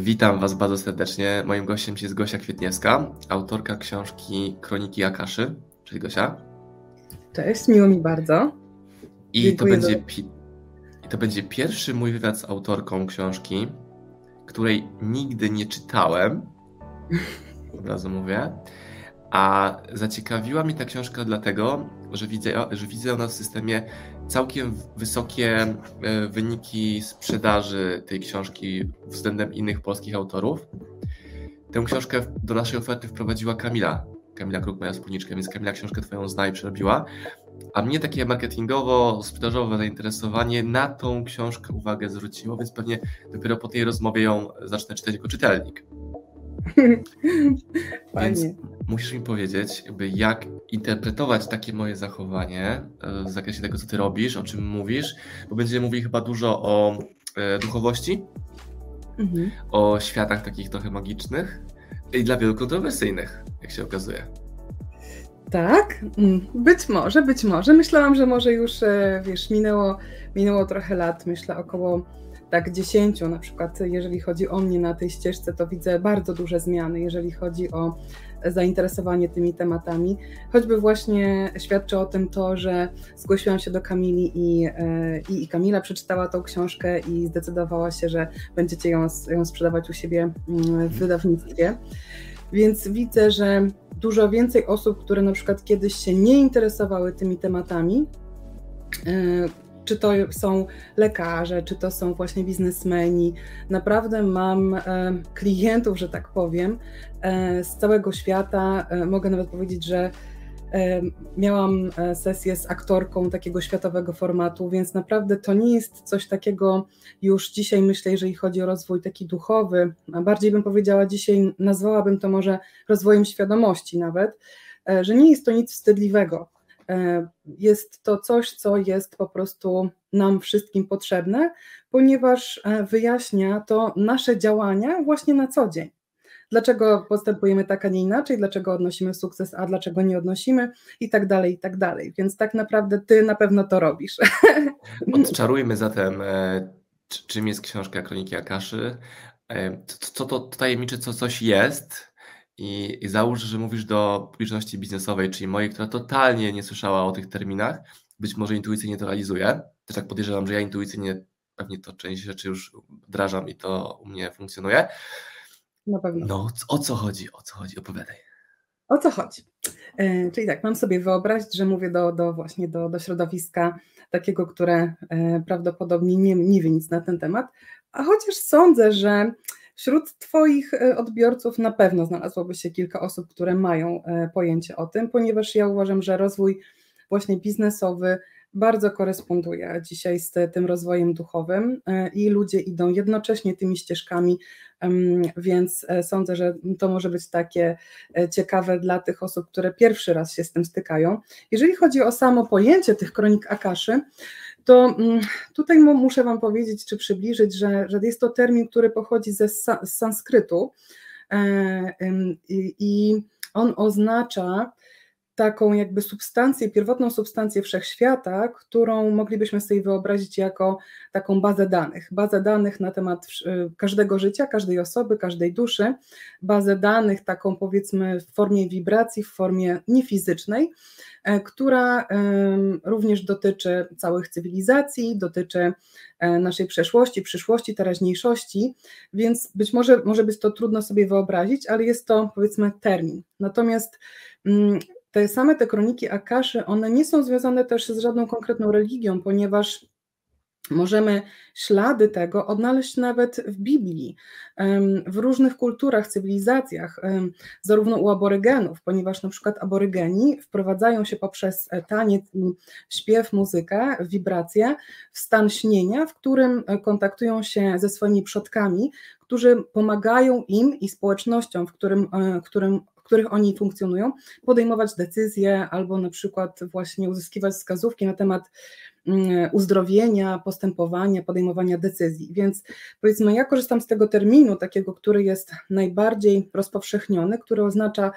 Witam Was bardzo serdecznie. Moim gościem jest Gosia Kwietniewska, autorka książki Kroniki Akaszy. Cześć Gosia. Cześć, miło mi bardzo. I to, będzie, I to będzie pierwszy mój wywiad z autorką książki, której nigdy nie czytałem. Od razu mówię. A zaciekawiła mnie ta książka dlatego, że widzę, że widzę ona w systemie całkiem wysokie e, wyniki sprzedaży tej książki względem innych polskich autorów. Tę książkę do naszej oferty wprowadziła Kamila. Kamila Kruk, moja wspólniczka, więc Kamila książkę Twoją zna i przerobiła. A mnie takie marketingowo-sprzedażowe zainteresowanie na tą książkę uwagę zwróciło, więc pewnie dopiero po tej rozmowie ją zacznę czytać jako czytelnik. Więc musisz mi powiedzieć, jak interpretować takie moje zachowanie e, w zakresie tego, co ty robisz, o czym mówisz, bo będziemy mówili chyba dużo o e, duchowości, mhm. o światach takich trochę magicznych i dla wielu kontrowersyjnych, jak się okazuje. Tak, mm, być może, być może. Myślałam, że może już, e, wiesz, minęło, minęło trochę lat, myślę około tak dziesięciu, na przykład jeżeli chodzi o mnie na tej ścieżce, to widzę bardzo duże zmiany, jeżeli chodzi o zainteresowanie tymi tematami. Choćby właśnie świadczy o tym to, że zgłosiłam się do Kamili i, e, i, i Kamila przeczytała tą książkę i zdecydowała się, że będziecie ją, ją sprzedawać u siebie mm, w wydawnictwie. Więc widzę, że dużo więcej osób, które na przykład kiedyś się nie interesowały tymi tematami, e, czy to są lekarze, czy to są właśnie biznesmeni. Naprawdę mam e, klientów, że tak powiem, e, z całego świata. E, mogę nawet powiedzieć, że miałam sesję z aktorką takiego światowego formatu, więc naprawdę to nie jest coś takiego już dzisiaj, myślę, jeżeli chodzi o rozwój taki duchowy, a bardziej bym powiedziała dzisiaj, nazwałabym to może rozwojem świadomości nawet, że nie jest to nic wstydliwego jest to coś, co jest po prostu nam wszystkim potrzebne, ponieważ e, wyjaśnia to nasze działania właśnie na co dzień. Dlaczego postępujemy tak, a nie inaczej, dlaczego odnosimy sukces, a dlaczego nie odnosimy i tak dalej, i tak dalej. Więc tak naprawdę ty na pewno to robisz. Odczarujmy zatem, e, czym jest książka Kroniki Akaszy, co to tajemnicze, co coś jest, i, I załóż, że mówisz do publiczności biznesowej, czyli mojej, która totalnie nie słyszała o tych terminach, być może intuicyjnie to realizuje. Też tak podejrzewam, że ja intuicyjnie pewnie to część rzeczy już wdrażam i to u mnie funkcjonuje. Na pewno. No, o co chodzi? O co chodzi? Opowiadaj. O co chodzi? E, czyli tak, mam sobie wyobrazić, że mówię do, do właśnie do, do środowiska takiego, które e, prawdopodobnie nie, nie wie nic na ten temat, a chociaż sądzę, że Wśród Twoich e, odbiorców na pewno znalazłoby się kilka osób, które mają e, pojęcie o tym, ponieważ ja uważam, że rozwój właśnie biznesowy bardzo koresponduje dzisiaj z tym rozwojem duchowym e, i ludzie idą jednocześnie tymi ścieżkami, więc sądzę, że to może być takie ciekawe dla tych osób, które pierwszy raz się z tym stykają. Jeżeli chodzi o samo pojęcie tych kronik Akaszy, to mm, tutaj muszę Wam powiedzieć, czy przybliżyć, że, że jest to termin, który pochodzi ze, z sanskrytu. E, i on oznacza taką jakby substancję, pierwotną substancję wszechświata, którą moglibyśmy sobie wyobrazić jako taką bazę danych. Bazę danych na temat y, każdego życia, każdej osoby, każdej duszy, bazę danych taką powiedzmy w formie wibracji, w formie niefizycznej, e, która również dotyczy całych cywilizacji, dotyczy e, naszej przeszłości, przyszłości, teraźniejszości, więc być może może być to trudno sobie wyobrazić, ale jest to powiedzmy termin. Natomiast mm, te same te kroniki Akaszy, one nie są związane też z żadną konkretną religią, ponieważ Możemy ślady tego odnaleźć nawet w Biblii, w różnych kulturach, cywilizacjach, zarówno u aborygenów, ponieważ na przykład aborygeni wprowadzają się poprzez e, taniec śpiew, muzykę, wibracje w stan śnienia, w którym e, kontaktują się ze swoimi przodkami, którzy pomagają im i społecznościom, w którym, e, w którym w których oni funkcjonują, podejmować decyzje albo na przykład właśnie uzyskiwać wskazówki na temat mm, uzdrowienia, postępowania, podejmowania decyzji. Więc powiedzmy, ja korzystam z tego terminu, takiego, który jest najbardziej rozpowszechniony, który oznacza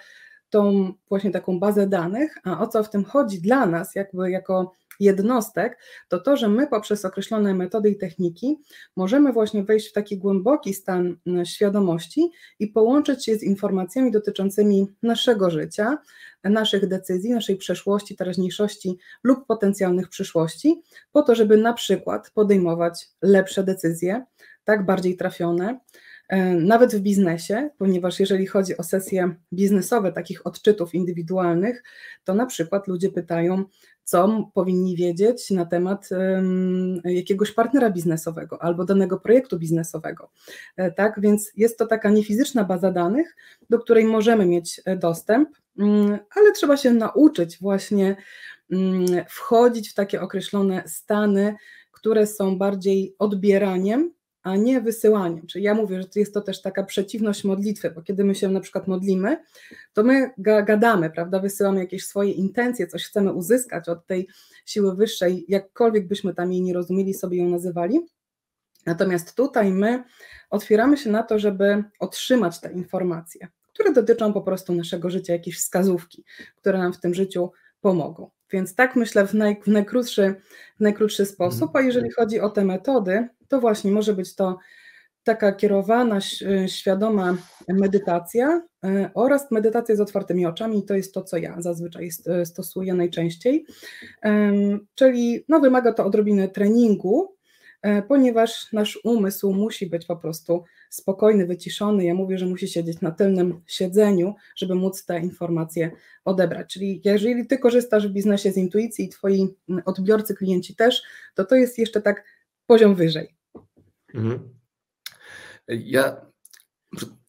tą właśnie taką bazę danych, a o co w tym chodzi dla nas, jakby jako jednostek, to to, że my poprzez określone metody i techniki możemy właśnie wejść w taki głęboki stan świadomości i połączyć się z informacjami dotyczącymi naszego życia, naszych decyzji, naszej przeszłości, teraźniejszości lub potencjalnych przyszłości, po to, żeby na przykład podejmować lepsze decyzje, tak bardziej trafione, E, nawet w biznesie, ponieważ jeżeli chodzi o sesje biznesowe, takich odczytów indywidualnych, to na przykład ludzie pytają, co powinni wiedzieć na temat jakiegoś partnera biznesowego albo danego projektu biznesowego. E, tak, więc jest to taka niefizyczna baza danych, do której możemy mieć e, dostęp, mm, ale trzeba się nauczyć właśnie mm, wchodzić w takie określone stany, które są bardziej odbieraniem a nie wysyłaniem. Czyli ja mówię, że jest to też taka przeciwność modlitwy, bo kiedy my się na przykład modlimy, to my gadamy, prawda, wysyłamy jakieś swoje intencje, coś chcemy uzyskać od tej siły wyższej, jakkolwiek byśmy tam jej nie rozumieli, sobie ją nazywali. Natomiast tutaj my otwieramy się na to, żeby otrzymać te informacje, które dotyczą po prostu naszego życia, jakieś wskazówki, które nam w tym życiu pomogą. Więc tak myślę w, naj, w, najkrótszy, w najkrótszy sposób, a jeżeli chodzi o te metody, to właśnie może być to taka kierowana, świadoma medytacja e, oraz medytacja z otwartymi oczami. To jest to, co ja zazwyczaj stosuję najczęściej. Czyli no, wymaga to odrobiny treningu, ponieważ nasz umysł musi być po prostu spokojny, wyciszony. Ja mówię, że musi siedzieć na tylnym siedzeniu, żeby móc te informacje odebrać. Czyli jeżeli ty korzystasz w biznesie z intuicji i twoi odbiorcy, klienci też, to to jest jeszcze tak poziom wyżej. Mhm. Ja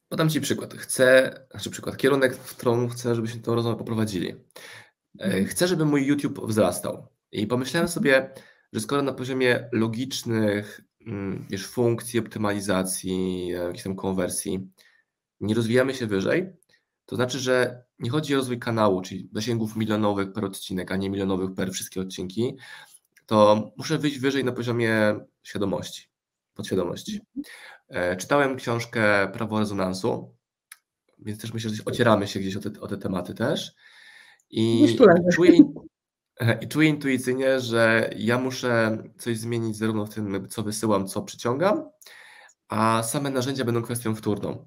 podam Ci przykład. Chcę, znaczy przykład, kierunek, w którym chcę, żebyśmy tę rozmowę poprowadzili. E. Chcę, żeby mój YouTube wzrastał. I pomyślałem sobie, że skoro na poziomie logicznych mm, wiesz, funkcji, optymalizacji, jakiejś tam konwersji nie rozwijamy się wyżej, to znaczy, że nie chodzi o rozwój kanału, czyli zasięgów milionowych per odcinek, a nie milionowych per wszystkie odcinki, to muszę wyjść wyżej na poziomie świadomości, podświadomości. E, czytałem książkę Prawo rezonansu, więc też myślę, że ocieramy się gdzieś o te, o te tematy też. I czuję, I czuję intuicyjnie, że ja muszę coś zmienić zarówno w tym, co wysyłam, co przyciągam, a same narzędzia będą kwestią wtórną.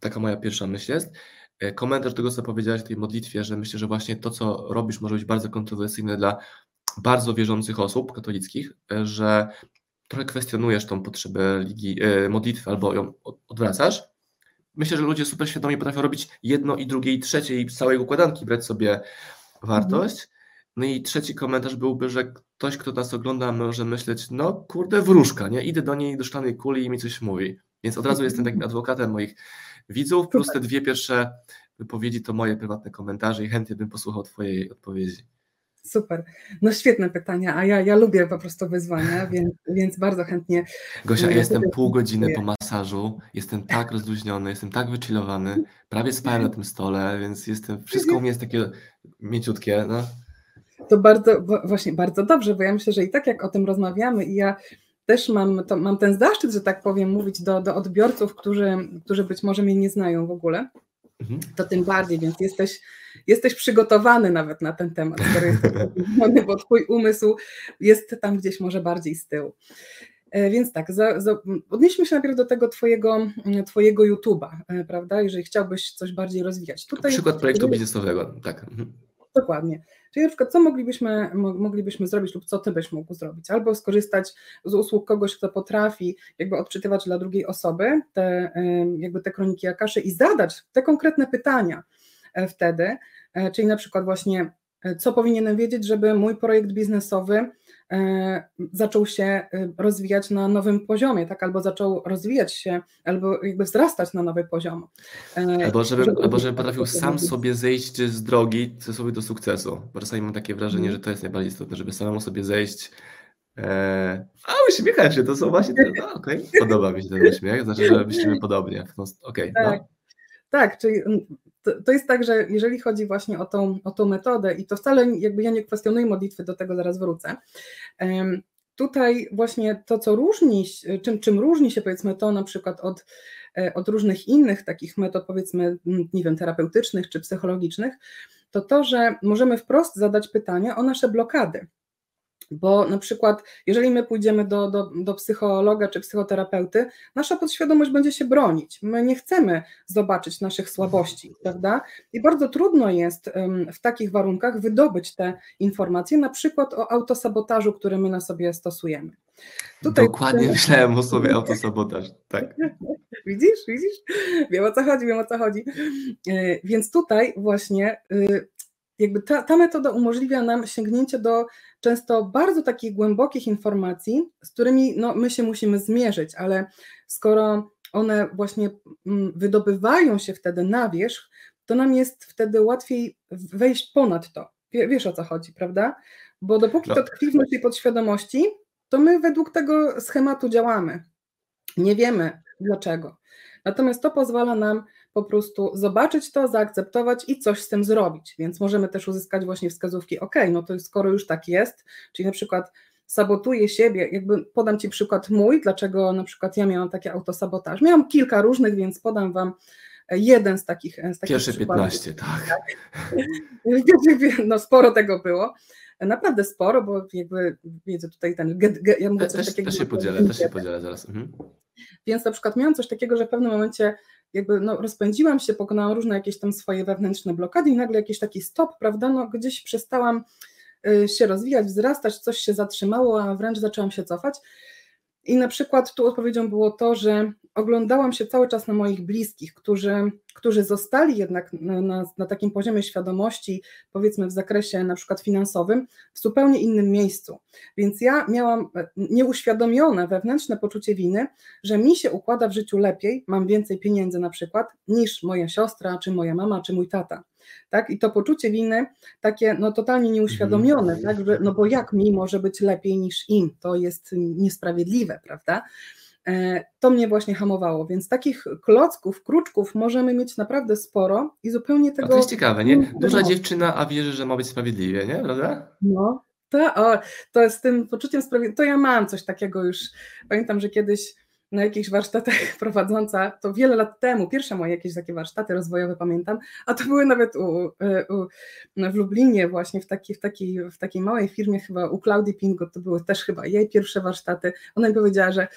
Taka moja pierwsza myśl jest. E, komentarz tego, co powiedziałeś w tej modlitwie, że myślę, że właśnie to, co robisz, może być bardzo kontrowersyjne dla bardzo wierzących osób katolickich, e, że trochę kwestionujesz tą potrzebę ligi, e, modlitwy albo ją odwracasz. Myślę, że ludzie super świadomie potrafią robić jedno i drugie i trzecie i całej układanki brać sobie wartość. No i trzeci komentarz byłby, że ktoś, kto nas ogląda, może myśleć, no kurde, wróżka, nie? Idę do niej do szklanej kuli i mi coś mówi. Więc od razu jestem takim adwokatem moich widzów, plus te dwie pierwsze wypowiedzi to moje prywatne komentarze i chętnie bym posłuchał Twojej odpowiedzi. Super. No świetne pytania, a ja, ja lubię po prostu wyzwania, więc, więc bardzo chętnie. Gosia, ja jestem pół godziny po masażu, jestem tak rozluźniony, jestem tak wychillowany, prawie spałem na tym stole, więc jestem, wszystko u mnie jest takie mięciutkie. No. To bardzo, właśnie bardzo dobrze, bo ja myślę, że i tak jak o tym rozmawiamy i ja też mam, to, mam ten zaszczyt, że tak powiem, mówić do, do odbiorców, którzy, którzy być może mnie nie znają w ogóle, mhm. to tym bardziej, więc jesteś jesteś przygotowany nawet na ten temat, skoro jesteś bo twój umysł jest tam gdzieś może bardziej z tyłu. E, więc tak, za, za, odnieśmy się najpierw do tego twojego, twojego YouTube'a, e, prawda, jeżeli chciałbyś coś bardziej rozwijać. Tutaj, Przykład projektu biznesowego, tak. Mhm. Dokładnie. Czyli na przykład co moglibyśmy, moglibyśmy zrobić lub co ty byś mógł zrobić? Albo skorzystać z usług kogoś, kto potrafi jakby odczytywać dla drugiej osoby te, jakby te kroniki Akaszy i zadać te konkretne pytania, E, wtedy, e, czyli na przykład właśnie e, co powinienem wiedzieć, żeby mój projekt biznesowy zaczął się rozwijać na nowym poziomie, tak? Albo zaczął rozwijać się, albo jakby wzrastać na nowy poziom. Albo żeby, żeby, albo żeby potrafił sam sobie zejść z drogi sobie do sukcesu. Bo czasami mam takie wrażenie, mm. że to jest najbardziej istotne, żeby samemu sobie zejść. a uśmiechać się, to są właśnie te, no, okej, okay. podoba mi się ten uśmiech, znaczy, że myślimy podobnie. No, okay, tak. No. Tak, czyli mm, to, jest tak, że jeżeli chodzi właśnie o tą, o tą metodę, i to wcale jakby ja nie kwestionuję modlitwy, do tego zaraz wrócę. Tutaj właśnie to, co różni, czym, czym różni się powiedzmy to na przykład od, e, od różnych innych takich metod, powiedzmy, nie wiem, terapeutycznych czy psychologicznych, to to, że możemy wprost zadać pytanie o nasze blokady. Bo na przykład, jeżeli my pójdziemy do, do, do psychologa czy psychoterapeuty, nasza podświadomość będzie się bronić. My nie chcemy zobaczyć naszych słabości, prawda? I bardzo trudno jest w takich warunkach wydobyć te informacje, na przykład o autosabotażu, który my na sobie stosujemy. Tutaj Dokładnie myślałem o słowie autosabotaż. Tak. widzisz, widzisz? Wiem o co chodzi, wiem o co chodzi. E, więc tutaj właśnie y, jakby ta, ta metoda umożliwia nam sięgnięcie do często bardzo takich głębokich informacji, z którymi no, my się musimy zmierzyć, ale skoro one właśnie mm, wydobywają się wtedy na wierzch, to nam jest wtedy łatwiej wejść ponad to. Wiesz o co chodzi, prawda? Bo dopóki no. to tkwi w naszej podświadomości, to my według tego schematu działamy. Nie wiemy dlaczego. Natomiast to pozwala nam po prostu zobaczyć to, zaakceptować i coś z tym zrobić. Więc możemy też uzyskać właśnie wskazówki, ok, no to skoro już tak jest, czyli na przykład sabotuję siebie, jakby podam Ci przykład mój, dlaczego na przykład ja miałam takie autosabotaż. Miałam kilka różnych, więc podam Wam jeden z takich, z takich Pierwsze przykładów. 15, tak. No sporo tego było. Naprawdę sporo, bo jakby wiedzę tutaj ten, ja mówię coś też, takiego. Też się podzielę, też się podzielę zaraz. Mhm. Więc na przykład miałam coś takiego, że w pewnym momencie jakby no, rozpędziłam się, pokonałam różne jakieś tam swoje wewnętrzne blokady i nagle jakiś taki stop, prawda, no gdzieś przestałam y, się rozwijać, wzrastać, coś się zatrzymało, a wręcz zaczęłam się cofać. I na przykład tu odpowiedzią było to, że oglądałam się cały czas na moich bliskich, którzy, którzy zostali jednak na, na, na, takim poziomie świadomości, powiedzmy w zakresie na przykład finansowym, w zupełnie innym miejscu. Więc ja miałam e, nieuświadomione wewnętrzne poczucie winy, że mi się układa w życiu lepiej, mam więcej pieniędzy na przykład, niż moja siostra, czy moja mama, czy mój tata tak? I to poczucie winy takie no totalnie nieuświadomione, mm. tak? Że, no bo jak mi może być lepiej niż im? To jest niesprawiedliwe, prawda? E, to mnie właśnie hamowało, więc takich klocków, kruczków możemy mieć naprawdę sporo i zupełnie tego... A to jest ciekawe, nie? Duża dziewczyna, a wierzy, że ma być sprawiedliwie, nie? Prawda? No, to, o, to z tym poczuciem sprawiedliwości, to ja mam coś takiego już, pamiętam, że kiedyś na jakichś warsztatach prowadząca, to wiele lat temu, pierwsze moje jakieś takie warsztaty rozwojowe pamiętam, a to były nawet u, e, u, w Lublinie właśnie w takiej, w, takiej, w takiej małej firmie chyba u Claudii Pingo, to były też chyba jej pierwsze warsztaty, ona mi powiedziała, że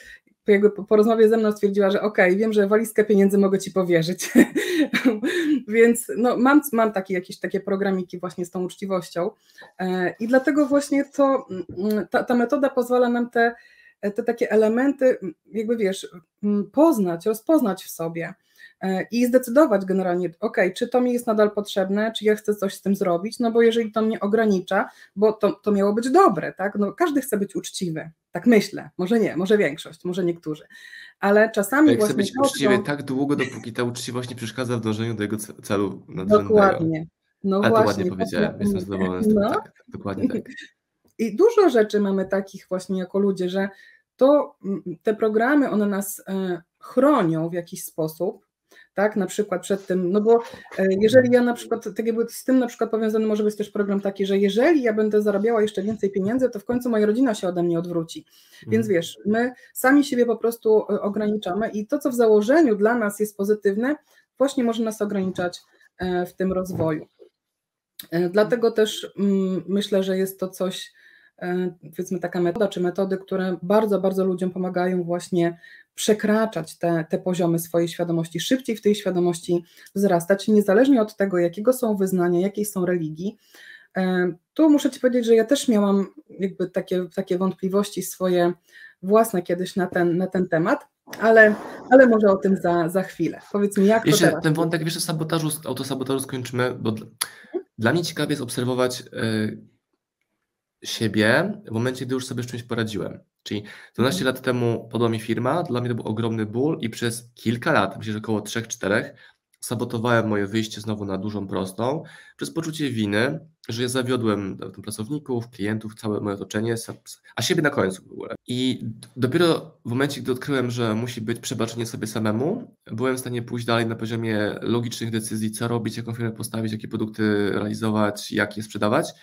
jakby po, po rozmowie ze mną stwierdziła, że okej, okay, wiem, że walizkę pieniędzy mogę Ci powierzyć, więc no, mam, mam takie, jakieś takie programiki właśnie z tą uczciwością. E, i dlatego właśnie to, mm, ta, ta metoda pozwala nam te te takie elementy, jakby wiesz, poznać, rozpoznać w sobie e, i zdecydować generalnie, ok, czy to mi jest nadal potrzebne, czy ja chcę coś z tym zrobić, no bo jeżeli to mnie ogranicza, bo to, to miało być dobre, tak, no każdy chce być uczciwy, tak myślę, może nie, może większość, może niektórzy, ale czasami ja właśnie... Być to, uczciwy to... tak długo, dopóki ta uczciwość nie przeszkadza w dążeniu do jego celu nadrzędnego. Dokładnie. No Ale właśnie, to ładnie powiedziałem, jestem zadowolony z tego, no. tak, tak, dokładnie tak. I dużo rzeczy mamy takich właśnie jako ludzie, że to mm, te programy, one nas e, chronią w jakiś sposób, tak, na przykład przed tym, no bo e, jeżeli ja na przykład, tak jakby z tym na przykład powiązany może być też program taki, że jeżeli ja będę zarabiała jeszcze więcej pieniędzy, to w końcu moja rodzina się ode mnie odwróci. Więc mhm. wiesz, my sami siebie po prostu e, ograniczamy i to, co w założeniu dla nas jest pozytywne, właśnie może nas ograniczać w tym rozwoju. Dlatego też mm, myślę, że jest to coś, E, powiedzmy taka metoda, czy metody, które bardzo, bardzo ludziom pomagają właśnie przekraczać te, te poziomy swojej świadomości, szybciej w tej świadomości wzrastać, niezależnie od tego, jakiego są wyznania, jakiej są religii. E, tu muszę Ci powiedzieć, że ja też miałam jakby takie, takie wątpliwości swoje własne kiedyś na ten, na ten temat, ale, ale może o tym za, za chwilę. Powiedz mi, jak Jeszcze to teraz? ten wątek, wiesz, o sabotażu, autosabotażu skończymy, bo dla, dla mnie ciekawie jest obserwować yy, siebie w momencie, gdy już sobie z czymś poradziłem. Czyli 12 mhm. lat temu podła mi firma, dla mnie to był ogromny ból i przez kilka lat, myślę, że około 3-4, sabotowałem moje wyjście znowu na dużą prostą przez poczucie winy, że ja zawiodłem pracowników, klientów, całe moje otoczenie, a siebie na końcu w ogóle. I dopiero w momencie, gdy odkryłem, że musi być przebaczenie sobie samemu, byłem w stanie pójść dalej na poziomie logicznych decyzji, co robić, jaką firmę postawić, jakie produkty realizować, jak je sprzedawać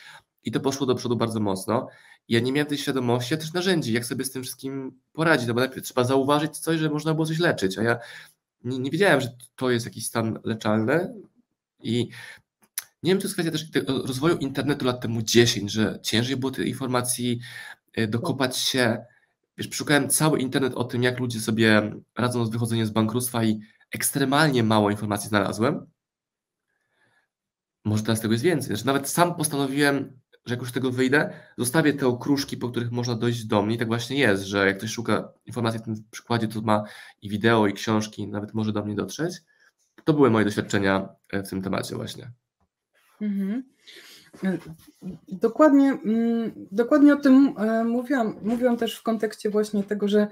i to poszło do przodu bardzo mocno. Ja nie miałem tej świadomości, a też narzędzi, jak sobie z tym wszystkim poradzić, no bo najpierw trzeba zauważyć coś, że można było coś leczyć, a ja nie, nie wiedziałem, że to jest jakiś stan leczalny i nie wiem, to jest kwestia też rozwoju internetu lat temu 10, że ciężej było tej informacji e, dokopać się. Wiesz, szukałem cały internet o tym, jak ludzie sobie radzą z wychodzeniem z bankructwa i ekstremalnie mało informacji znalazłem. Może teraz tego jest więcej. Znaczy, nawet sam postanowiłem, że jak już z tego wyjdę, zostawię te okruszki, po których można dojść do mnie. I tak właśnie jest, że jak ktoś szuka informacji w tym przykładzie, to ma i wideo, i książki, nawet może do mnie dotrzeć. To były moje doświadczenia e, w tym temacie właśnie. Mhm. E, dokładnie, mm, dokładnie o tym e, mówiłam. Mówiłam też w kontekście właśnie tego, że,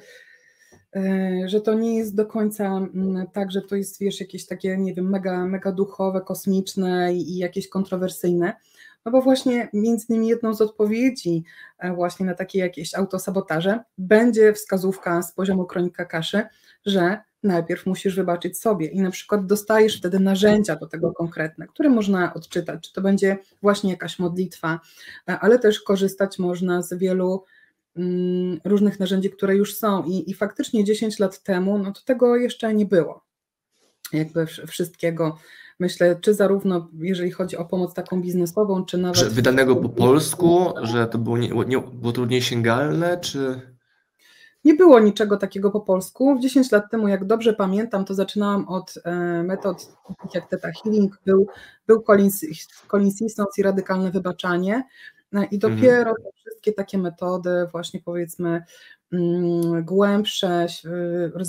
że to nie jest do końca mm, tak, że to jest wiesz, jakieś takie, nie wiem, mega, mega duchowe, kosmiczne i, i jakieś kontrowersyjne. No bo właśnie między innymi jedną z odpowiedzi właśnie na takie jakieś autosabotaże będzie wskazówka z poziomu kronika kaszy, że najpierw musisz wybaczyć sobie i na przykład dostajesz wtedy narzędzia do tego konkretne, które można odczytać, czy to będzie właśnie jakaś modlitwa, ale też korzystać można z wielu mm, różnych narzędzi, które już są i, i faktycznie 10 lat temu, no to tego jeszcze nie było, jakby wszystkiego, myślę, czy zarówno jeżeli chodzi o pomoc taką biznesową, czy nawet... Że wydanego po polsku, że to było, nie, nie, było trudniej sięgalne, czy... Nie było niczego takiego po polsku. 10 lat temu, jak dobrze pamiętam, to zaczynałam od e, metod takich jak Theta Healing, był, był Collins, Collins i radykalne wybaczanie. E, I mhm. dopiero mhm. wszystkie takie metody, właśnie powiedzmy głębsze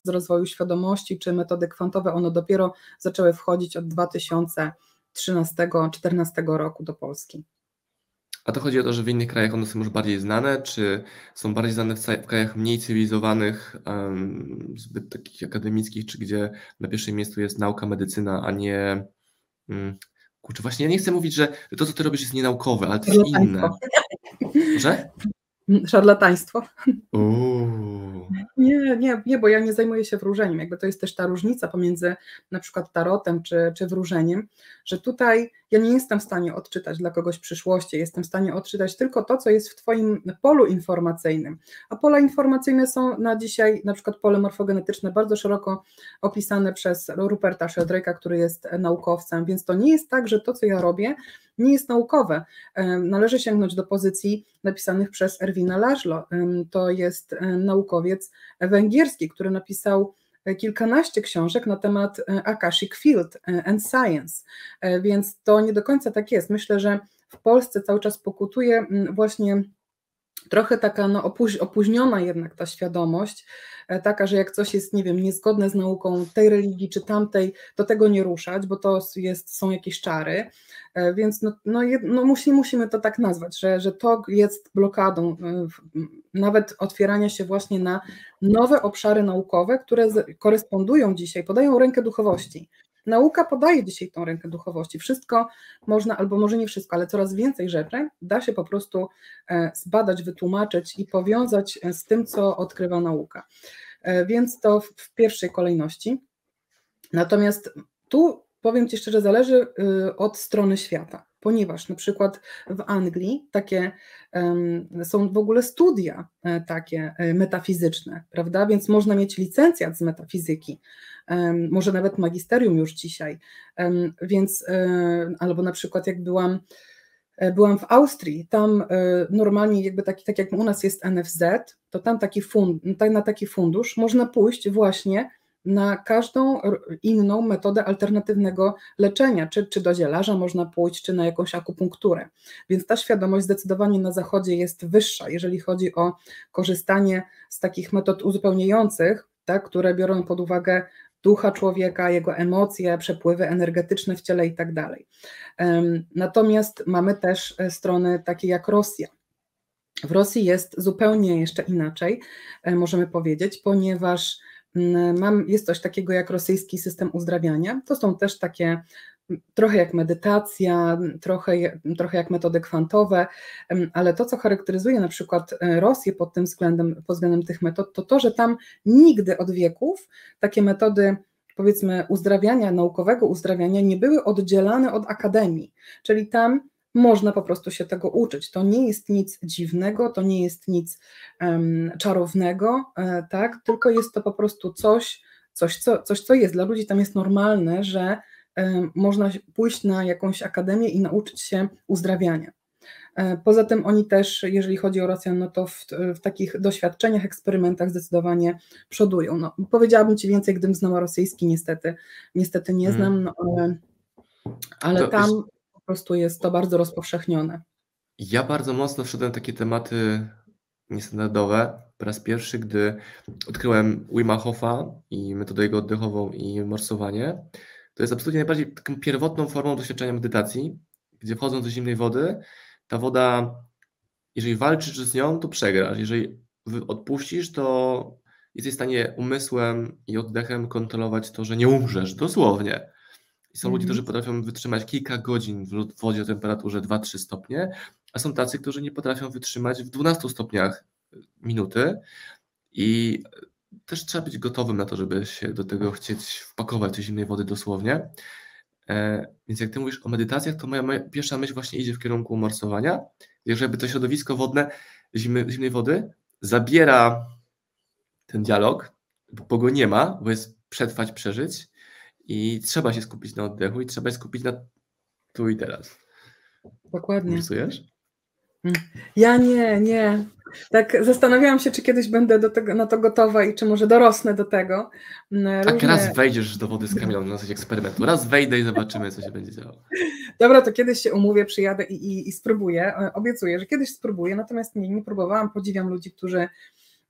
z rozwoju świadomości, czy metody kwantowe, one dopiero zaczęły wchodzić od 2013-2014 roku do Polski. A to chodzi o to, że w innych krajach one są już bardziej znane, czy są bardziej znane w, krajach mniej cywilizowanych, um, zbyt takich akademickich, czy gdzie na pierwszym miejscu jest nauka, medycyna, a nie. Um, kurczę, właśnie ja nie chcę mówić, że to, co ty robisz, jest nienaukowe, ale to jest inne. Że? Szarlataństwo. Nie, nie, nie, bo ja nie zajmuję się wróżeniem. Jakby to jest też ta różnica pomiędzy na przykład tarotem czy, czy wróżeniem, że tutaj ja nie jestem w stanie odczytać dla kogoś przyszłości, jestem w stanie odczytać tylko to, co jest w Twoim polu informacyjnym. A pola informacyjne są na dzisiaj, na przykład pole morfogenetyczne, bardzo szeroko opisane przez Ruperta Sheldrake'a, który jest naukowcem, więc to nie jest tak, że to, co ja robię, nie jest naukowe. Należy sięgnąć do pozycji napisanych przez Erwina Laszlo. To jest naukowiec węgierski, który napisał kilkanaście książek na temat e, Akashic Field e, and Science, e, więc to nie do końca tak jest. Myślę, że w Polsce cały czas pokutuje właśnie trochę taka no, opóźniona jednak ta świadomość, taka, że jak coś jest, nie wiem, niezgodne z nauką tej religii czy tamtej, to tego nie ruszać, bo to jest, są jakieś czary, więc no, no, no musi, musimy to tak nazwać, że, że to jest blokadą nawet otwierania się właśnie na nowe obszary naukowe, które korespondują dzisiaj, podają rękę duchowości. Nauka podaje dzisiaj tą rękę duchowości. Wszystko można, albo może nie wszystko, ale coraz więcej rzeczy da się po prostu e, zbadać, wytłumaczyć i powiązać e, z tym, co odkrywa nauka. E, więc to w pierwszej kolejności. Natomiast tu powiem Ci szczerze, zależy y, od strony świata ponieważ na przykład w Anglii takie są w ogóle studia takie metafizyczne, prawda? Więc można mieć licencjat z metafizyki, może nawet magisterium już dzisiaj, więc e, albo na przykład jak byłam Byłam w Austrii, tam normalnie jakby taki, tak jak u nas jest NFZ, to tam taki fund, na taki fundusz można pójść właśnie na każdą inną metodę alternatywnego leczenia, czy, czy do zielarza można pójść, czy na jakąś akupunkturę. Więc ta świadomość zdecydowanie na Zachodzie jest wyższa, jeżeli chodzi o korzystanie z takich metod uzupełniających, tak, które biorą pod uwagę ducha człowieka, jego emocje, przepływy energetyczne w ciele i tak dalej. Natomiast mamy też e, strony takie jak Rosja. W Rosji jest zupełnie jeszcze inaczej, e, możemy powiedzieć, ponieważ Mm, mam, jest coś takiego jak rosyjski system uzdrawiania. To są też takie trochę jak medytacja, trochę, trochę jak metody kwantowe, ale to, co charakteryzuje na przykład e, Rosję pod tym względem, pod względem tych metod, to to, że tam nigdy od wieków takie metody powiedzmy uzdrawiania, naukowego uzdrawiania nie były oddzielane od akademii, czyli tam można po prostu się tego uczyć. To nie jest nic dziwnego, to nie jest nic um, czarownego, e, tak? tylko jest to po prostu coś, coś co, coś, co jest. Dla ludzi tam jest normalne, że można pójść na jakąś akademię i nauczyć się uzdrawiania. E, poza tym oni też, jeżeli chodzi o Rosjan, no to w, w takich doświadczeniach, eksperymentach zdecydowanie przodują. No, powiedziałabym Ci więcej, gdybym znała rosyjski, niestety, niestety nie znam, hmm. no, ale, ale tam po prostu jest to bardzo rozpowszechnione. Ja bardzo mocno wszedłem w takie tematy niestandardowe po raz pierwszy, gdy odkryłem Wima Hofa i metodę jego oddechową i morsowanie. To jest absolutnie najbardziej taką pierwotną formą doświadczenia medytacji, gdzie wchodząc do zimnej wody, ta woda, jeżeli walczysz z nią, to przegrasz. Jeżeli odpuścisz, to jesteś w stanie umysłem i oddechem kontrolować to, że nie umrzesz, dosłownie. I są mm. ludzie, którzy mhm. potrafią wytrzymać kilka godzin w wodzie o temperaturze 2-3 stopnie, a są tacy, którzy nie potrafią wytrzymać w 12 stopniach minuty. I też trzeba być gotowym na to, żeby się do tego chcieć wpakować do zimnej wody dosłownie. E, więc jak ty mówisz o medytacjach, to moja, moja pierwsza myśl właśnie idzie w kierunku morsowania, żeby to środowisko wodne zimnej, zimnej wody zabiera ten dialog, bo go nie ma, bo jest przetrwać, przeżyć i trzeba się skupić na oddechu i trzeba się skupić na tu i teraz. Dokładnie. Morsujesz? Mm. Ja nie, nie. Tak zastanawiałam się, czy kiedyś będę do tego, na to gotowa i czy może dorosnę do tego. Mm, Różne... Tak, raz wejdziesz do wody z Kamilą na zasadzie eksperymentu. Raz wejdę i zobaczymy, co się będzie działo. Dobra, to kiedyś się umówię, przyjadę i, i, i spróbuję. E, obiecuję, że kiedyś spróbuję, natomiast nie, nie próbowałam. Podziwiam ludzi, którzy,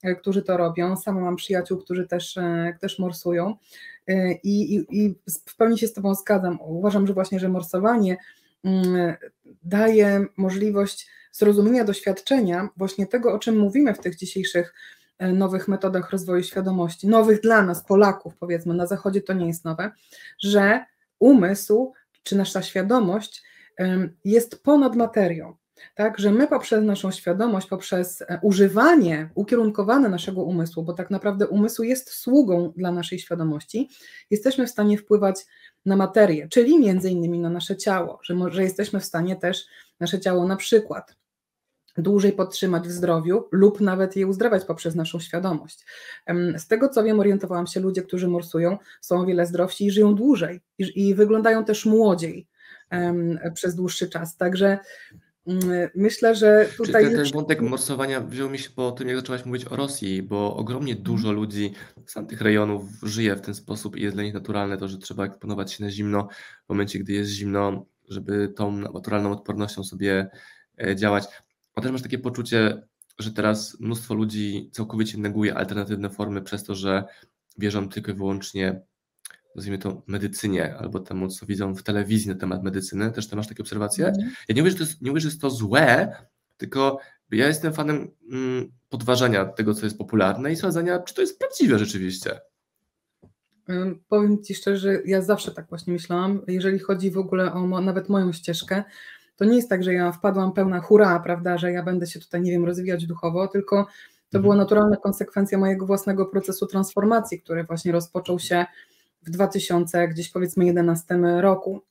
e, którzy to robią. Sama mam przyjaciół, którzy też, e, też morsują. I, i, I w pełni się z Tobą zgadzam. Uważam, że właśnie, że morsowanie mm, daje możliwość zrozumienia doświadczenia, właśnie tego, o czym mówimy w tych dzisiejszych e, nowych metodach rozwoju świadomości, nowych dla nas, Polaków, powiedzmy, na Zachodzie to nie jest nowe, że umysł czy nasza świadomość jest ponad materią. Tak, że my poprzez naszą świadomość, poprzez e, używanie ukierunkowane naszego umysłu, bo tak naprawdę umysł jest sługą dla naszej świadomości, jesteśmy w stanie wpływać na materię, czyli między innymi na nasze ciało, że, że jesteśmy w stanie też nasze ciało na przykład dłużej podtrzymać w zdrowiu lub nawet je uzdrawiać poprzez naszą świadomość. Z tego co wiem, orientowałam się, ludzie, którzy morsują, są o wiele zdrowsi i żyją dłużej i, i wyglądają też młodziej um, przez dłuższy czas. Także um, myślę, że tutaj. Ten, ten wątek morsowania wziął mi się po tym, jak zaczęłaś mówić o Rosji, bo ogromnie dużo ludzi z tamtych rejonów żyje w ten sposób i jest dla nich naturalne to, że trzeba eksponować się na zimno w momencie, gdy jest zimno, żeby tą naturalną odpornością sobie e, działać. A też masz takie poczucie, że teraz mnóstwo ludzi całkowicie neguje alternatywne formy przez to, że wierzą tylko i wyłącznie, nazwijmy to, medycynie albo temu, co widzą w telewizji na temat medycyny. Też ty masz takie obserwacje? Mm. Ja nie mówię, że to jest, nie mówię, że jest to złe, tylko ja jestem fanem mm, podważania tego, co jest popularne i sprawdzania, czy to jest prawdziwe rzeczywiście. Powiem Ci szczerze, ja zawsze tak właśnie myślałam, jeżeli chodzi w ogóle o nawet moją ścieżkę, to nie jest tak, że ja wpadłam pełna hura, prawda, że ja będę się tutaj, nie wiem, rozwijać duchowo, tylko to mhm. była naturalna konsekwencja mojego własnego procesu transformacji, który właśnie rozpoczął się w 2000, gdzieś powiedzmy 11 roku.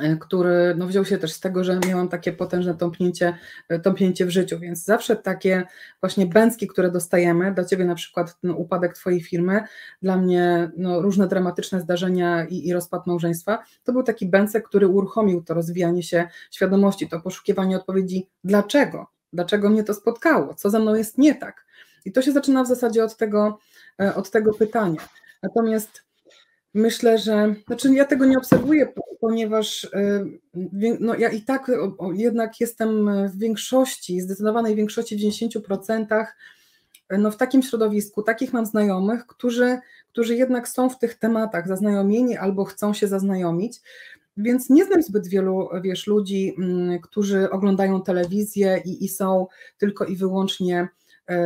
E, który no, wziął się też z tego, że miałam takie potężne tąpnięcie, e, tąpnięcie w życiu, więc zawsze takie właśnie bęcki, które dostajemy, dla Ciebie na przykład ten upadek Twojej firmy, dla mnie no, różne dramatyczne zdarzenia i, i rozpad małżeństwa, to był taki bęcek, który uruchomił to rozwijanie się świadomości, to poszukiwanie odpowiedzi dlaczego, dlaczego mnie to spotkało, co ze mną jest nie tak. I to się zaczyna w zasadzie od tego, e, od tego pytania. Natomiast Myślę, że, znaczy ja tego nie obserwuję, ponieważ y, no ja i tak jednak jestem w większości, zdecydowanej większości, w 90% no w takim środowisku, takich mam znajomych, którzy, którzy jednak są w tych tematach zaznajomieni albo chcą się zaznajomić, więc nie znam zbyt wielu, wiesz, ludzi, mm, którzy oglądają telewizję i, i są tylko i wyłącznie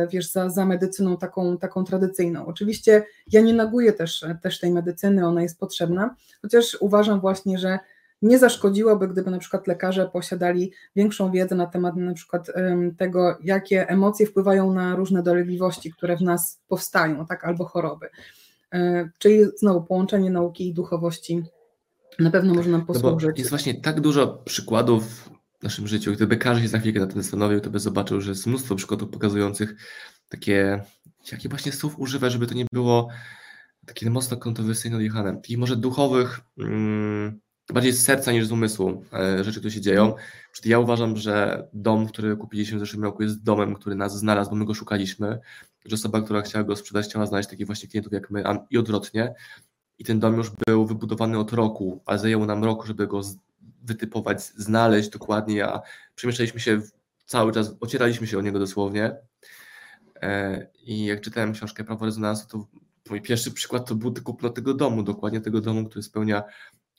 wiesz, za, za medycyną taką, taką tradycyjną. Oczywiście ja nie naguję też, też tej medycyny, ona jest potrzebna, chociaż uważam właśnie, że nie zaszkodziłoby, gdyby na przykład lekarze posiadali większą wiedzę na temat na przykład tego, jakie emocje wpływają na różne dolegliwości, które w nas powstają, tak, albo choroby. E, czyli znowu połączenie nauki i duchowości na pewno może nam posłużyć. No jest właśnie tak dużo przykładów w naszym życiu. Gdyby każdy się za chwilkę na tym zastanowił, to by zobaczył, że jest mnóstwo przykładów pokazujących takie, jakie właśnie słów używać, żeby to nie było takie mocno kontrowersyjne odjechane. Takich może duchowych, mm, bardziej z serca niż z umysłu e, rzeczy, które się dzieją. Ja uważam, że dom, który kupiliśmy w zeszłym roku jest domem, który nas znalazł, bo my go szukaliśmy, że osoba, która chciała go sprzedać, chciała znaleźć takich właśnie klientów jak my i odwrotnie. I ten dom już był wybudowany od roku, ale zajęło nam rok, żeby go wytypować, znaleźć dokładnie, a przemieszczaliśmy się cały czas, ocieraliśmy się o niego dosłownie. E, I jak czytałem książkę Prawo Rezonansu, to mój pierwszy przykład to był kupno tego domu, dokładnie tego domu, który spełnia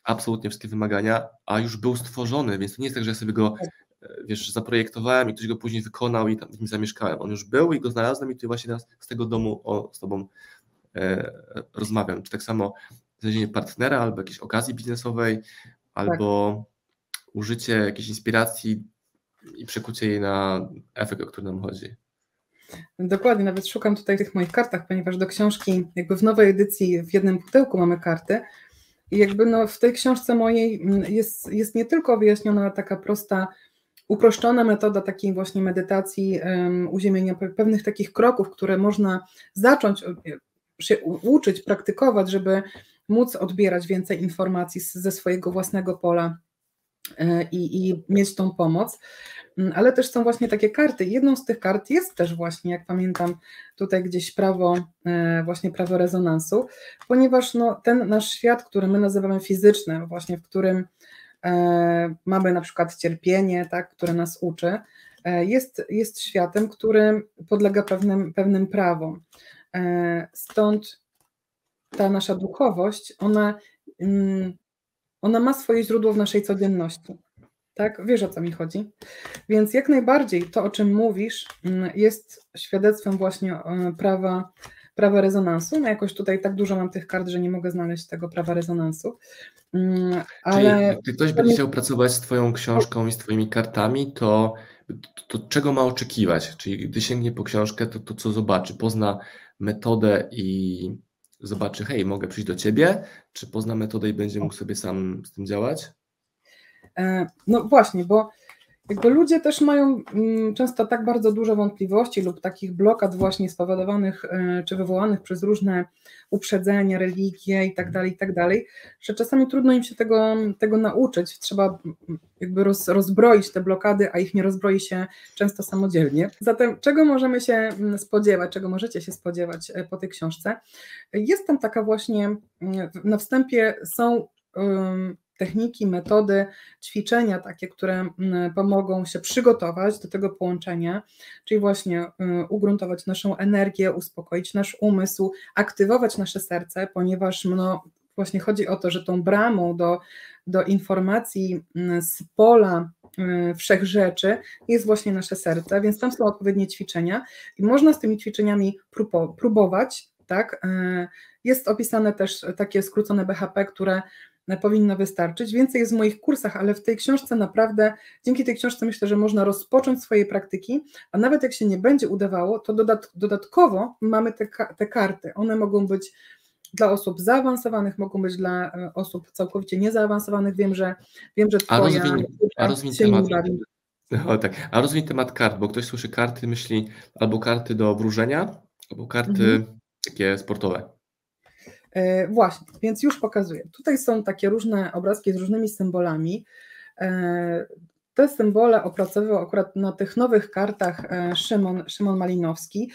absolutnie wszystkie wymagania, a już był stworzony, więc to nie jest tak, że ja sobie go e, wiesz, zaprojektowałem i ktoś go później wykonał i tam w nim zamieszkałem. On już był i go znalazłem i tu właśnie teraz z tego domu o, z tobą e, rozmawiam. Czy tak samo znalezienie partnera albo jakiejś okazji biznesowej, albo tak. Użycie jakiejś inspiracji i przekucie jej na efekt, o który nam chodzi. Dokładnie, nawet szukam tutaj w tych moich kartach, ponieważ do książki, jakby w nowej edycji w jednym pudełku mamy karty. I jakby no w tej książce mojej mm, jest, jest nie tylko wyjaśniona taka prosta, uproszczona metoda takiej właśnie medytacji, um, uziemienia pewnych takich kroków, które można zacząć się uczyć, praktykować, żeby móc odbierać więcej informacji ze swojego własnego pola i, i mieć tą pomoc. Mm, ale też są właśnie takie karty. Jedną z tych kart jest też właśnie, jak pamiętam, tutaj gdzieś prawo, e, właśnie prawo rezonansu, ponieważ no, ten nasz świat, który my nazywamy fizycznym, właśnie w którym e, mamy na przykład cierpienie, tak, które nas uczy, e, jest, jest światem, który podlega pewnym, pewnym prawom. Stąd ta nasza duchowość, ona, mm, ona ma swoje źródło w naszej codzienności. Tak, wiesz o co mi chodzi. Więc jak najbardziej to, o czym mówisz, mm, jest świadectwem właśnie e, prawa, prawa rezonansu. No jakoś tutaj tak dużo mam tych kart, że nie mogę znaleźć tego prawa rezonansu. Mm, ale... Czyli gdy ktoś będzie chciał pracować z Twoją książką i z Twoimi kartami, to, to, to czego ma oczekiwać? Czyli gdy sięgnie po książkę, to, to co zobaczy? Pozna metodę i zobaczy, hej, mogę przyjść do Ciebie? Czy pozna metodę i będzie mógł sobie sam z tym działać? E, no właśnie, bo jakby ludzie też mają mm, często tak bardzo dużo wątpliwości lub takich blokad właśnie spowodowanych e, czy wywołanych przez różne uprzedzenia, religie i tak dalej, i tak że czasami trudno im się tego, tego nauczyć. Trzeba jakby roz, rozbroić te blokady, a ich nie rozbroi się często samodzielnie. Zatem czego możemy się mm, spodziewać, czego możecie się spodziewać e, po tej książce? Jest tam taka właśnie, mm, na wstępie są techniki, metody, ćwiczenia takie, które pomogą się przygotować do tego połączenia, czyli właśnie y, ugruntować naszą energię, uspokoić nasz umysł, aktywować nasze serce, ponieważ no, właśnie chodzi o to, że tą bramą do, do informacji z pola y, wszech rzeczy jest właśnie nasze serce, więc tam są odpowiednie ćwiczenia i można z tymi ćwiczeniami próbować, tak? Y, jest opisane też takie skrócone BHP, które powinno wystarczyć. Więcej jest w moich kursach, ale w tej książce naprawdę, dzięki tej książce myślę, że można rozpocząć swoje praktyki, a nawet jak się nie będzie udawało, to dodat, dodatkowo mamy te, te karty. One mogą być dla osób zaawansowanych, mogą być dla e, osób całkowicie niezaawansowanych. Wiem, że wiem, że twoja... A rozwiń, a rozwiń temat. O, tak. A rozwiń temat kart, bo ktoś słyszy karty, myśli albo karty do wróżenia, albo karty mhm. takie sportowe. E, właśnie, więc już pokazuję. Tutaj są takie różne obrazki z różnymi symbolami. E, te symbole opracowywał akurat na tych nowych kartach e, Szymon, Szymon Malinowski,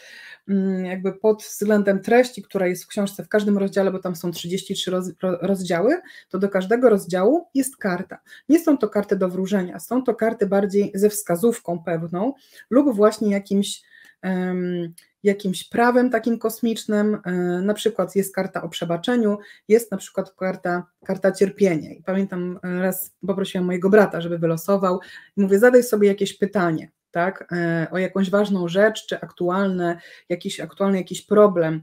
mm, jakby pod względem treści, która jest w książce w każdym rozdziale, bo tam są 33 roz, rozdziały, to do każdego rozdziału jest karta. Nie są to karty do wróżenia, są to karty bardziej ze wskazówką pewną lub właśnie jakimś um, jakimś prawem takim kosmicznym, e, na przykład jest karta o przebaczeniu, jest na przykład karta, karta cierpienia. I pamiętam e, raz poprosiłam mojego brata, żeby wylosował i mówię, zadaj sobie jakieś pytanie, tak, e, o jakąś ważną rzecz, czy aktualne, jakiś aktualny jakiś problem,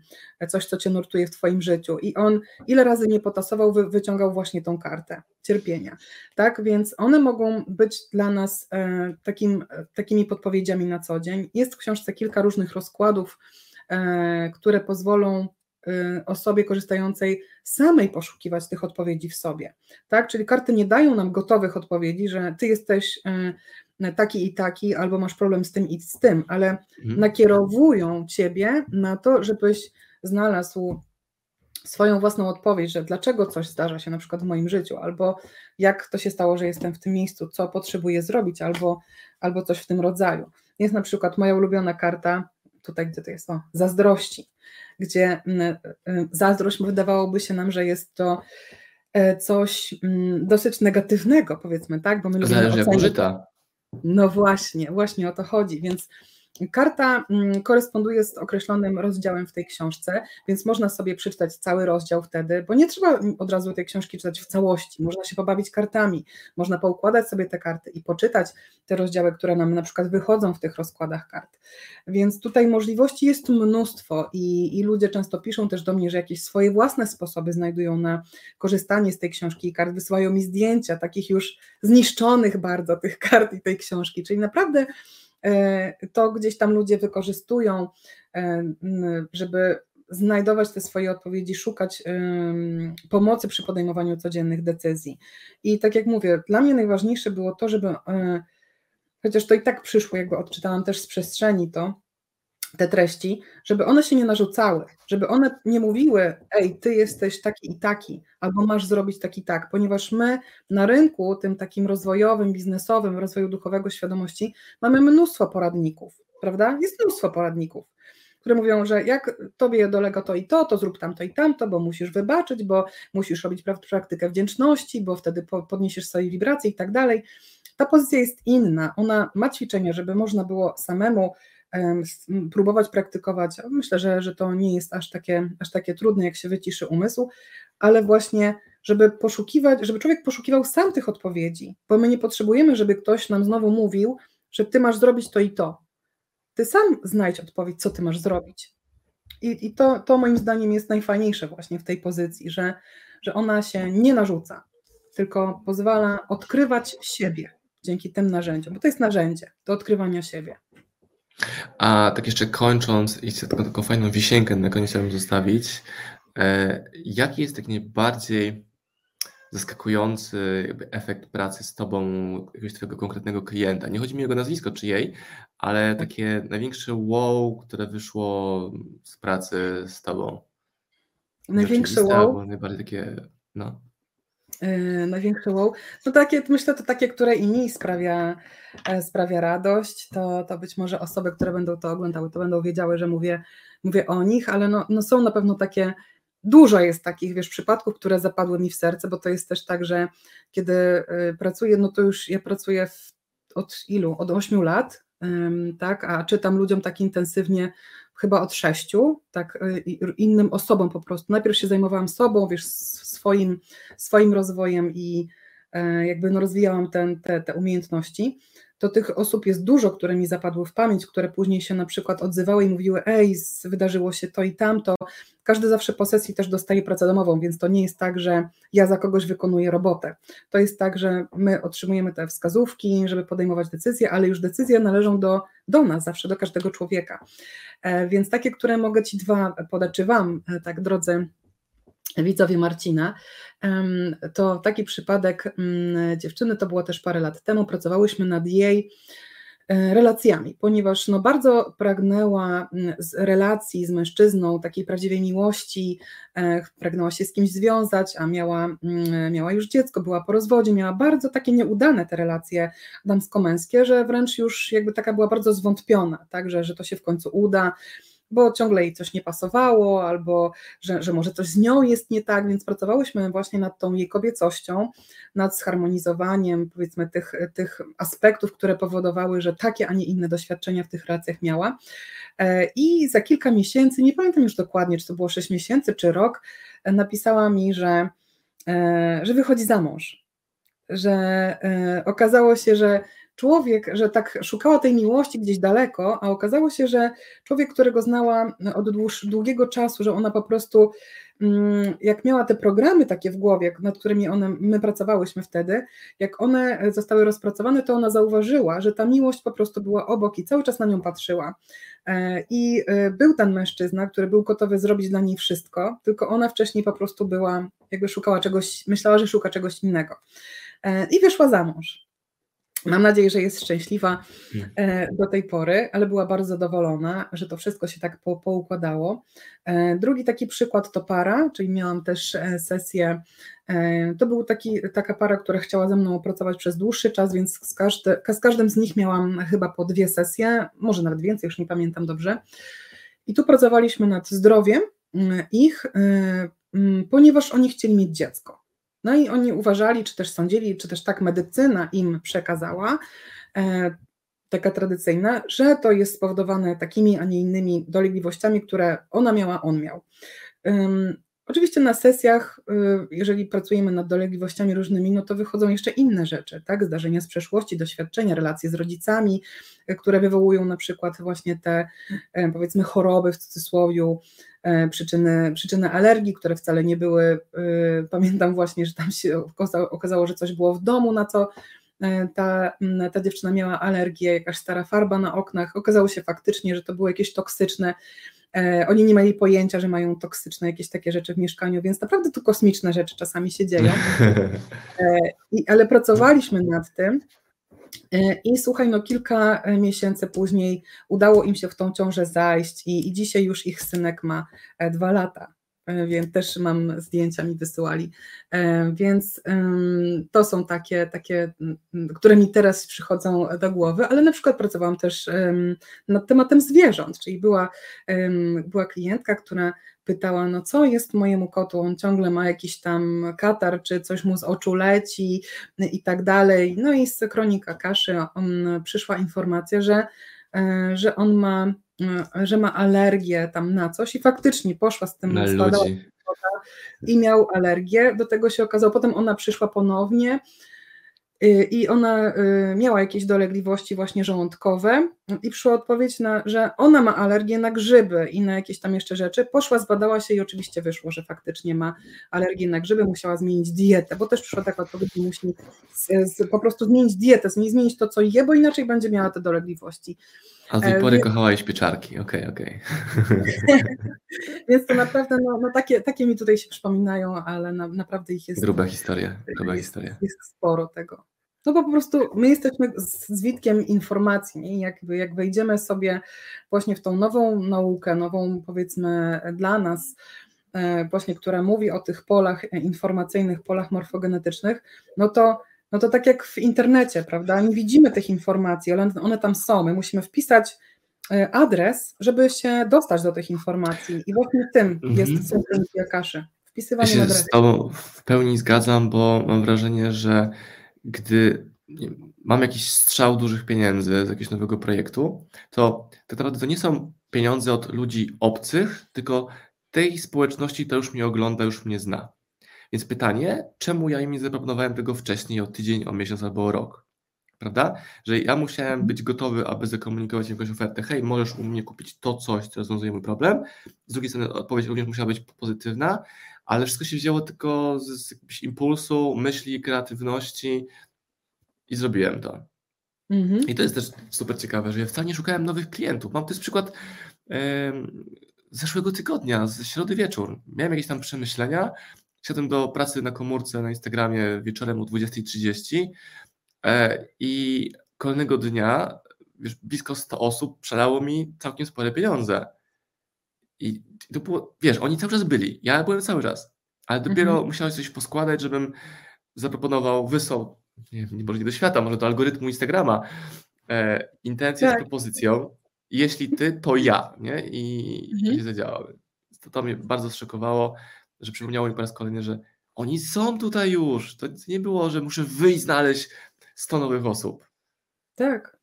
coś, co cię nurtuje w twoim życiu. I on ile razy nie potasował, wy, wyciągał właśnie tą kartę cierpienia. Tak, więc one mogą być dla nas e, takim, takimi podpowiedziami na co dzień. Jest w książce kilka różnych rozkładów, e, które pozwolą osobie korzystającej samej poszukiwać tych odpowiedzi w sobie. Tak? Czyli karty nie dają nam gotowych odpowiedzi, że ty jesteś taki i taki, albo masz problem z tym i z tym, ale mhm. nakierowują ciebie na to, żebyś znalazł swoją własną odpowiedź, że dlaczego coś zdarza się na przykład w moim życiu, albo jak to się stało, że jestem w tym miejscu, co potrzebuję zrobić, albo, albo coś w tym rodzaju. Jest na przykład moja ulubiona karta, tutaj gdzie to jest, o, zazdrości, gdzie mm, y, zazdrość wydawałoby się nam, że jest to e, coś mm, dosyć negatywnego, powiedzmy, tak? Bo my Zależy jak użyta. No właśnie, właśnie o to chodzi, więc Karta mm, koresponduje z określonym rozdziałem w tej książce, więc można sobie przeczytać cały rozdział wtedy, bo nie trzeba od razu tej książki czytać w całości. Można się pobawić kartami, można poukładać sobie te karty i poczytać te rozdziały, które nam na przykład wychodzą w tych rozkładach kart. Więc tutaj możliwości jest mnóstwo i, i ludzie często piszą też do mnie, że jakieś swoje własne sposoby znajdują na korzystanie z tej książki i kart, wysyłają mi zdjęcia takich już zniszczonych bardzo tych kart i tej książki, czyli naprawdę to gdzieś tam ludzie wykorzystują, e, żeby znajdować te swoje odpowiedzi, szukać pomocy przy podejmowaniu codziennych decyzji. I tak jak mówię, dla mnie najważniejsze było to, żeby, e, chociaż to i tak przyszło, jakby odczytałam też z przestrzeni to, te treści, żeby one się nie narzucały, żeby one nie mówiły, ej, ty jesteś taki i taki, albo masz zrobić taki i tak, ponieważ my na rynku, tym takim rozwojowym, biznesowym, rozwoju duchowego świadomości, mamy mnóstwo poradników, prawda? Jest mnóstwo poradników, które mówią, że jak tobie dolega to i to, to zrób tamto i tamto, bo musisz wybaczyć, bo musisz robić praktykę wdzięczności, bo wtedy podniesiesz swoje wibracje i tak dalej. Ta pozycja jest inna, ona ma ćwiczenia, żeby można było samemu próbować praktykować. Myślę, że, że to nie jest aż takie, aż takie trudne, jak się wyciszy umysł, ale właśnie, żeby poszukiwać, żeby człowiek poszukiwał sam tych odpowiedzi, bo my nie potrzebujemy, żeby ktoś nam znowu mówił, że ty masz zrobić to i to. Ty sam znajdź odpowiedź, co ty masz zrobić. I, i to, to moim zdaniem jest najfajniejsze właśnie w tej pozycji, że, że ona się nie narzuca, tylko pozwala odkrywać siebie dzięki tym narzędziom, bo to jest narzędzie do odkrywania siebie. A tak jeszcze kończąc i chcę taką, taką fajną wisienkę na koniec chciałbym zostawić. E, jaki jest tak najbardziej zaskakujący jakby efekt pracy z tobą, jakiegoś twojego konkretnego klienta? Nie chodzi mi o jego nazwisko czy jej, ale takie największe wow, które wyszło z pracy z tobą. Największe wow? Najbardziej takie, no. Yy, największe wow. No takie, myślę, to takie, które i mi sprawia, e, sprawia radość, to, to być może osoby, które będą to oglądały, to będą wiedziały, że mówię, mówię o nich, ale no, no są na pewno takie, dużo jest takich, wiesz, przypadków, które zapadły mi w serce, bo to jest też tak, że kiedy y, pracuję, no to już ja pracuję w, od ilu? Od 8 lat, tak, a czytam ludziom tak intensywnie chyba od sześciu, tak y, innym osobom po prostu. Najpierw się zajmowałam sobą, wiesz, swoim, swoim rozwojem i e, jakby no rozwijałam ten, te, te umiejętności, to tych osób jest dużo, które mi zapadły w pamięć, które później się na przykład odzywały i mówiły, ej, wydarzyło się to i tamto. Każdy zawsze po sesji też dostaje pracę domową, więc to nie jest tak, że ja za kogoś wykonuję robotę. To jest tak, że my otrzymujemy te wskazówki, żeby podejmować decyzje, ale już decyzje należą do, do nas, zawsze do każdego człowieka. E, więc takie, które mogę Ci dwa podać, czy Wam, e, tak drodzy widzowie Marcina. To taki przypadek mm, dziewczyny, to było też parę lat temu, pracowałyśmy nad jej e, relacjami, ponieważ no bardzo pragnęła mm, z relacji z mężczyzną, takiej prawdziwej miłości, e, pragnęła się z kimś związać, a miała, mm, miała już dziecko, była po rozwodzie, miała bardzo takie nieudane te relacje damsko-męskie, że wręcz już jakby taka była bardzo zwątpiona, także, że to się w końcu uda, bo ciągle jej coś nie pasowało, albo że, że może coś z nią jest nie tak, więc pracowałyśmy właśnie nad tą jej kobiecością, nad zharmonizowaniem powiedzmy tych, tych aspektów, które powodowały, że takie, a nie inne doświadczenia w tych relacjach miała. E, I za kilka miesięcy, nie pamiętam już dokładnie, czy to było 6 miesięcy, czy rok, napisała mi, że, e, że wychodzi za mąż. Że e, okazało się, że człowiek, że tak szukała tej miłości gdzieś daleko, a okazało się, że człowiek, którego znała od dłuż, długiego czasu, że ona po prostu, mm, jak miała te programy takie w głowie, nad którymi one, my pracowałyśmy wtedy, jak one zostały rozpracowane, to ona zauważyła, że ta miłość po prostu była obok i cały czas na nią patrzyła. E, I e, był ten mężczyzna, który był gotowy zrobić dla niej wszystko, tylko ona wcześniej po prostu była, jakby szukała czegoś, myślała, że szuka czegoś innego. E, I wyszła za mąż. Mam nadzieję, że jest szczęśliwa e, do tej pory, ale była bardzo zadowolona, że to wszystko się tak po, poukładało. E, drugi taki przykład to para, czyli miałam też e, sesję. To był taki, taka para, która chciała ze mną pracować przez dłuższy czas, więc z, każdy, z każdym z nich miałam chyba po dwie sesje, może nawet więcej, już nie pamiętam dobrze. I tu pracowaliśmy nad zdrowiem mm, ich, mm, ponieważ oni chcieli mieć dziecko. No i oni uważali, czy też sądzili, czy też tak medycyna im przekazała, e, taka tradycyjna, że to jest spowodowane takimi, a nie innymi dolegliwościami, które ona miała, on miał. Oczywiście na sesjach, y, jeżeli pracujemy nad dolegliwościami różnymi, no to wychodzą jeszcze inne rzeczy, tak? Zdarzenia z przeszłości, doświadczenia, relacje z rodzicami, y, które wywołują na przykład właśnie te e, powiedzmy choroby w cudzysłowie, przyczyny, przyczyny alergii, które wcale nie były. Y, pamiętam właśnie, że tam się okazało, że coś było w domu, na co e, ta, ta dziewczyna miała alergię, jakaś stara farba na oknach. Okazało się faktycznie, że to było jakieś toksyczne E, oni nie mieli pojęcia, że mają toksyczne jakieś takie rzeczy w mieszkaniu, więc naprawdę tu kosmiczne rzeczy czasami się dzieją. E, ale pracowaliśmy nad tym. E, I słuchaj, no kilka miesięcy później udało im się w tą ciążę zajść i, i dzisiaj już ich synek ma dwa lata. E, więc też mam zdjęcia mi wysyłali. E, więc to są takie, takie, które mi teraz przychodzą do głowy, ale na przykład pracowałam też nad tematem zwierząt, czyli była, była klientka, która pytała, no co jest mojemu kotu, on ciągle ma jakiś tam katar, czy coś mu z oczu leci i tak dalej. No i z kronika kaszy on, przyszła informacja, że, e, że on ma że ma alergię tam na coś i faktycznie poszła z tym i miał alergię. Do tego się okazało, potem ona przyszła ponownie y, i ona y, miała jakieś dolegliwości właśnie żołądkowe i przyszła odpowiedź na, że ona ma alergię na grzyby i na jakieś tam jeszcze rzeczy. Poszła, zbadała się i oczywiście wyszło, że faktycznie ma alergię na grzyby, musiała zmienić dietę, bo też przyszła taka odpowiedź, że musi z, z, po prostu zmienić dietę, zmienić to, co je, bo inaczej będzie miała te dolegliwości. A do tej e, pory Wie... kochałaś pieczarki, okej, okay, okej. Okay. Więc to naprawdę, no, no, takie, takie mi tutaj się przypominają, ale na, naprawdę ich jest... Gruba historia, gruba historia. Jest sporo tego. No bo po prostu my jesteśmy z Witkiem informacji, nie? Jakby, jak wejdziemy sobie właśnie w tą nową naukę, nową powiedzmy dla nas, e, właśnie, która mówi o tych polach informacyjnych, polach morfogenetycznych, no to no to tak jak w internecie, prawda? Nie widzimy tych informacji, ale one tam są. My musimy wpisać e, adres, żeby się dostać do tych informacji. I właśnie tym mhm. jest syndrom Jakaszy. Wpisywanie ja się adresu. z Tobą w pełni zgadzam, bo mam wrażenie, że gdy mam jakiś strzał dużych pieniędzy z jakiegoś nowego projektu, to tak naprawdę to nie są pieniądze od ludzi obcych, tylko tej społeczności, która już mnie ogląda, już mnie zna. Więc pytanie, czemu ja im nie zaproponowałem tego wcześniej, o tydzień, o miesiąc albo o rok? Prawda? Że ja musiałem mhm. być gotowy, aby zakomunikować jakąś ofertę. Hej, możesz u mnie kupić to coś, co rozwiązuje mój problem. Z drugiej strony odpowiedź również musiała być pozytywna, ale wszystko się wzięło tylko z, z jakiegoś impulsu, myśli, kreatywności i zrobiłem to. Mhm. I to jest też super ciekawe, że ja wcale nie szukałem nowych klientów. Mam też przykład yy, zeszłego tygodnia, z środy wieczór. Miałem jakieś tam przemyślenia Siadłem do pracy na komórce na Instagramie wieczorem o 20.30 e, i kolejnego dnia wiesz, blisko 100 osób przelało mi całkiem spore pieniądze. I to było, wiesz, oni cały czas byli, ja byłem cały czas, ale dopiero mhm. musiałem coś poskładać, żebym zaproponował, wysłał, nie, może nie do świata, może do algorytmu Instagrama, e, intencję tak. z propozycją, jeśli ty, to ja, nie? I mhm. to się zadziałało. To, to mnie bardzo zszokowało że przypomniało mi po raz kolejny, że oni są tutaj już. To nie było, że muszę wyjść, znaleźć 100 nowych osób. Tak.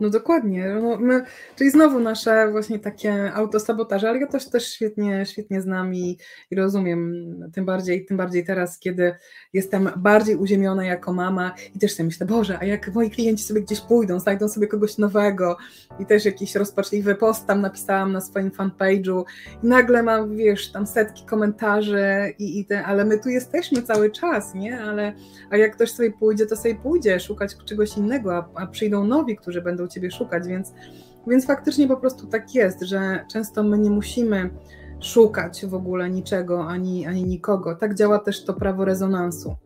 No dokładnie. No my, czyli znowu nasze właśnie takie autosabotaże, ale ja też też świetnie, świetnie znam i, i, rozumiem, tym bardziej, tym bardziej teraz, kiedy jestem bardziej uziemiona jako mama i też sobie myślę, Boże, a jak moi klienci sobie gdzieś pójdą, znajdą sobie kogoś nowego i też jakiś rozpaczliwy post tam napisałam na swoim fanpage'u i nagle mam, wiesz, tam setki komentarzy i, i te, ale my tu jesteśmy cały czas, nie? Ale a jak ktoś sobie pójdzie, to sobie pójdzie szukać czegoś innego, a, a przyjdą nowi, którzy będą będą Ciebie szukać, więc, więc faktycznie po prostu tak jest, że często my nie musimy szukać w ogóle niczego ani, ani nikogo. Tak działa też to prawo rezonansu.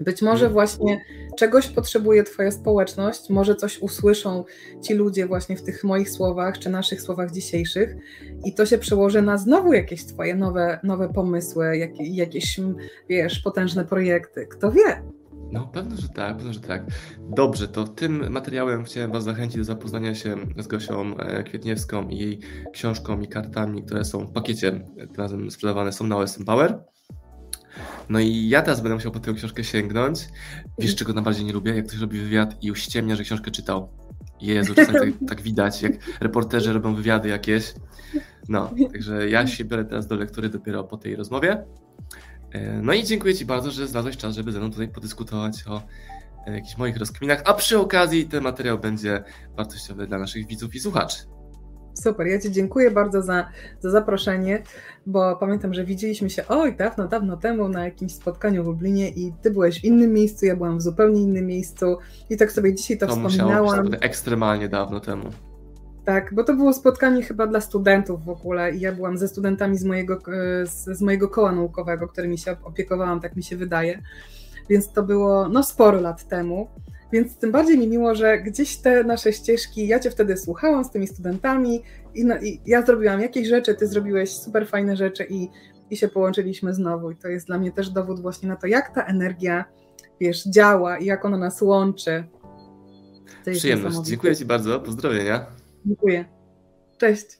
Być może mhm. właśnie czegoś potrzebuje Twoja społeczność, może coś usłyszą ci ludzie właśnie w tych moich słowach, czy naszych słowach dzisiejszych, i to się przełoży na znowu jakieś Twoje nowe, nowe pomysły, jak, jakieś, wiesz, potężne projekty. Kto wie? No, pewno, że tak, pewno, że tak. Dobrze, to tym materiałem chciałem Was zachęcić do zapoznania się z Gosią e, Kwietniewską i jej książką i kartami, które są w pakiecie, tym razem sprzedawane są na OSM Power. No i ja teraz będę musiał po tę książkę sięgnąć. Wiesz, czego najbardziej nie lubię? Jak ktoś robi wywiad i uściemnia, że książkę czytał. Jezu, czasami tak, tak widać, jak reporterzy robią wywiady jakieś. No, także ja się biorę teraz do lektury dopiero po tej rozmowie. E, no i dziękuję Ci bardzo, że znalazłeś czas, żeby ze mną tutaj podyskutować o e, jakichś moich rozkminach, a przy okazji ten materiał będzie wartościowy dla naszych widzów i słuchaczy. Super, ja Ci dziękuję bardzo za, za zaproszenie, bo pamiętam, że widzieliśmy się oj, dawno, dawno temu na jakimś spotkaniu w Lublinie i Ty byłeś w innym miejscu, ja byłam w zupełnie innym miejscu i tak sobie dzisiaj to, to wspominałam. To ekstremalnie dawno temu. Tak, bo to było spotkanie chyba dla studentów w ogóle i ja byłam ze studentami z mojego, z, z mojego koła naukowego, którymi się opiekowałam, tak mi się wydaje. Więc to było no sporo lat temu. Więc tym bardziej mi miło, że gdzieś te nasze ścieżki, ja Cię wtedy słuchałam z tymi studentami i, no, i ja zrobiłam jakieś rzeczy, Ty zrobiłeś super fajne rzeczy i, i się połączyliśmy znowu. I to jest dla mnie też dowód właśnie na to, jak ta energia, wiesz, działa i jak ona nas łączy. Przyjemność. Dziękuję Ci bardzo. Pozdrowienia. Dziękuję. Cześć.